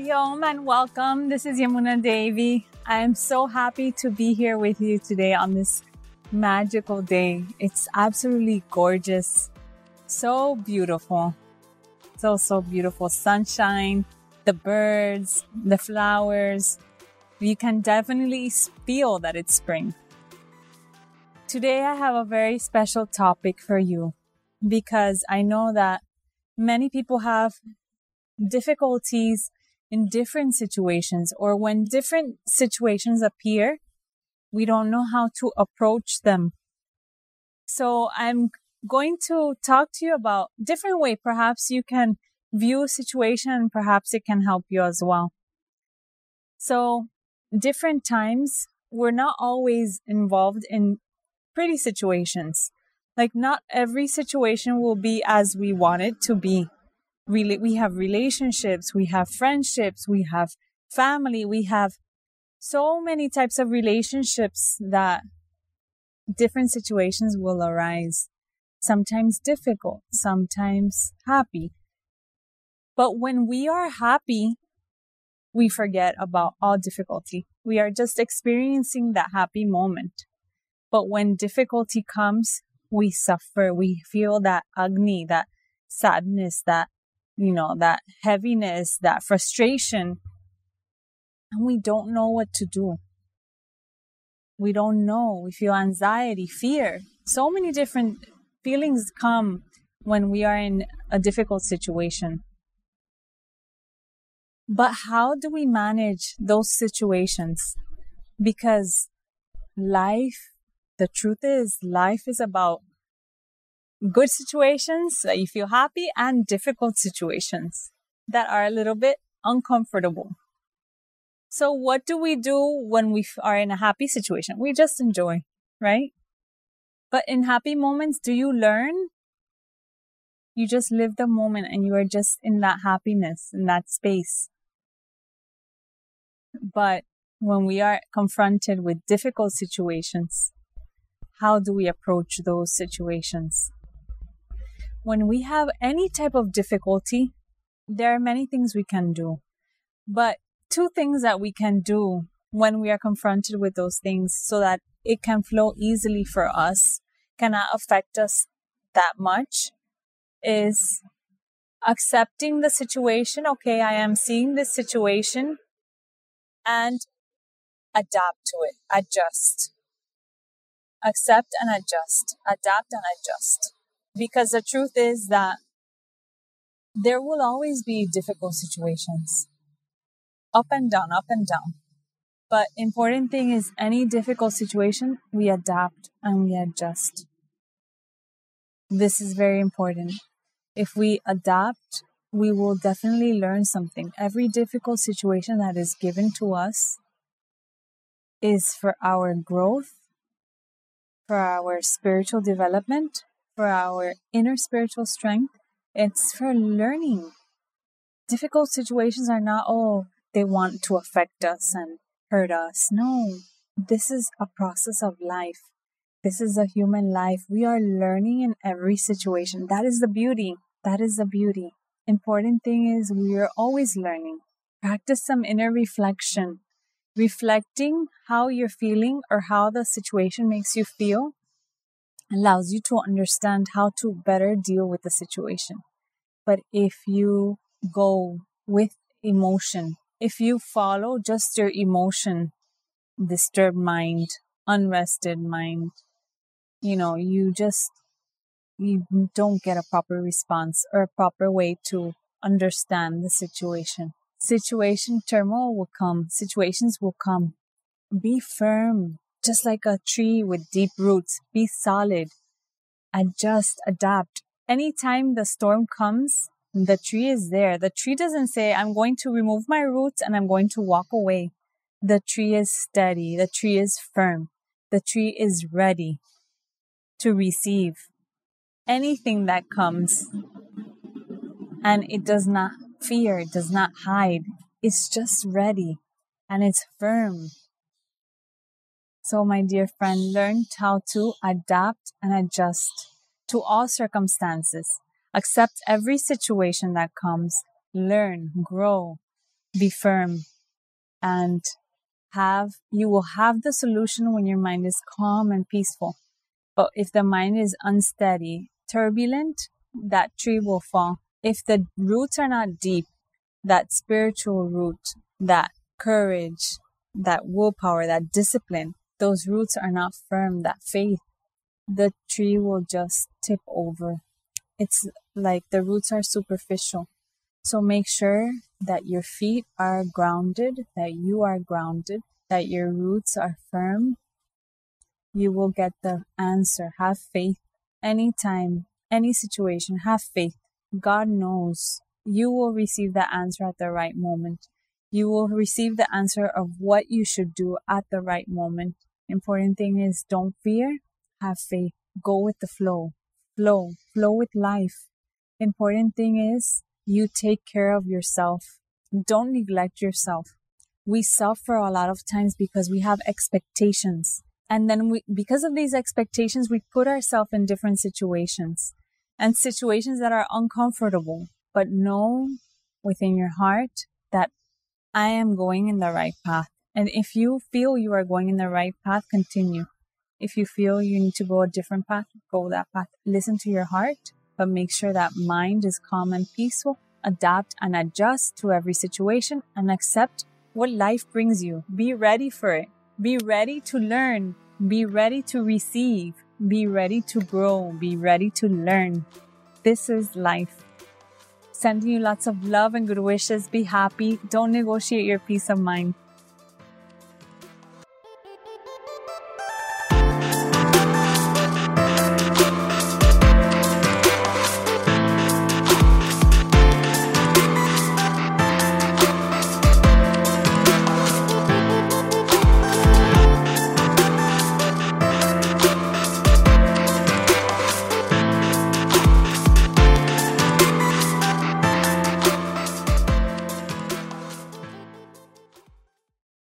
Hari Om and welcome. This is Yamuna Devi. I am so happy to be here with you today on this magical day. It's absolutely gorgeous. So beautiful. So, so beautiful. Sunshine, the birds, the flowers. You can definitely feel that it's spring. Today I have a very special topic for you because I know that many people have difficulties in different situations or when different situations appear, we don't know how to approach them. So I'm going to talk to you about different way. Perhaps you can view a situation and perhaps it can help you as well. So different times, we're not always involved in pretty situations. Like not every situation will be as we want it to be really we have relationships we have friendships we have family we have so many types of relationships that different situations will arise. Sometimes difficult sometimes happy. But when we are happy we forget about all difficulty. We are just experiencing that happy moment. But when difficulty comes we suffer. We feel that agni that sadness that you know, that heaviness, that frustration. And we don't know what to do. We don't know. We feel anxiety, fear. So many different feelings come when we are in a difficult situation. But how do we manage those situations? Because life, the truth is, life is about good situations that you feel happy and difficult situations that are a little bit uncomfortable. So what do we do when we are in a happy situation? We just enjoy, right? But in happy moments, do you learn? You just live the moment and you are just in that happiness, in that space. But when we are confronted with difficult situations, how do we approach those situations? When we have any type of difficulty, there are many things we can do. But two things that we can do when we are confronted with those things so that it can flow easily for us, cannot affect us that much, is accepting the situation. Okay, I am seeing this situation and adapt to it, adjust. Accept and adjust, adapt and adjust because the truth is that there will always be difficult situations. Up and down up and down. But important thing is any difficult situation we adapt and we adjust. This is very important. If we adapt we will definitely learn something. Every difficult situation that is given to us is for our growth for our spiritual development for our inner spiritual strength. It's for learning. Difficult situations are not, oh, they want to affect us and hurt us. No, this is a process of life. This is a human life. We are learning in every situation. That is the beauty. That is the beauty. Important thing is we are always learning. Practice some inner reflection. Reflecting how you're feeling or how the situation makes you feel allows you to understand how to better deal with the situation. But if you go with emotion, if you follow just your emotion, disturbed mind, unrested mind, you know, you just, you don't get a proper response or a proper way to understand the situation. Situation turmoil will come. Situations will come. Be firm just like a tree with deep roots. Be solid. and just adapt. Anytime the storm comes, the tree is there. The tree doesn't say, I'm going to remove my roots and I'm going to walk away. The tree is steady. The tree is firm. The tree is ready to receive anything that comes. And it does not fear, it does not hide. It's just ready and it's firm so, my dear friend, learn how to adapt and adjust to all circumstances. Accept every situation that comes. Learn, grow, be firm and have, you will have the solution when your mind is calm and peaceful. But if the mind is unsteady, turbulent, that tree will fall. If the roots are not deep, that spiritual root, that courage, that willpower, that discipline, those roots are not firm, that faith, the tree will just tip over. It's like the roots are superficial. So make sure that your feet are grounded, that you are grounded, that your roots are firm. You will get the answer. Have faith. Anytime, any situation, have faith. God knows you will receive the answer at the right moment. You will receive the answer of what you should do at the right moment. Important thing is don't fear, have faith, go with the flow, flow, flow with life. Important thing is you take care of yourself. Don't neglect yourself. We suffer a lot of times because we have expectations. And then we, because of these expectations, we put ourselves in different situations and situations that are uncomfortable. But know within your heart that I am going in the right path. And if you feel you are going in the right path, continue. If you feel you need to go a different path, go that path. Listen to your heart, but make sure that mind is calm and peaceful. Adapt and adjust to every situation and accept what life brings you. Be ready for it. Be ready to learn. Be ready to receive. Be ready to grow. Be ready to learn. This is life. Sending you lots of love and good wishes. Be happy. Don't negotiate your peace of mind.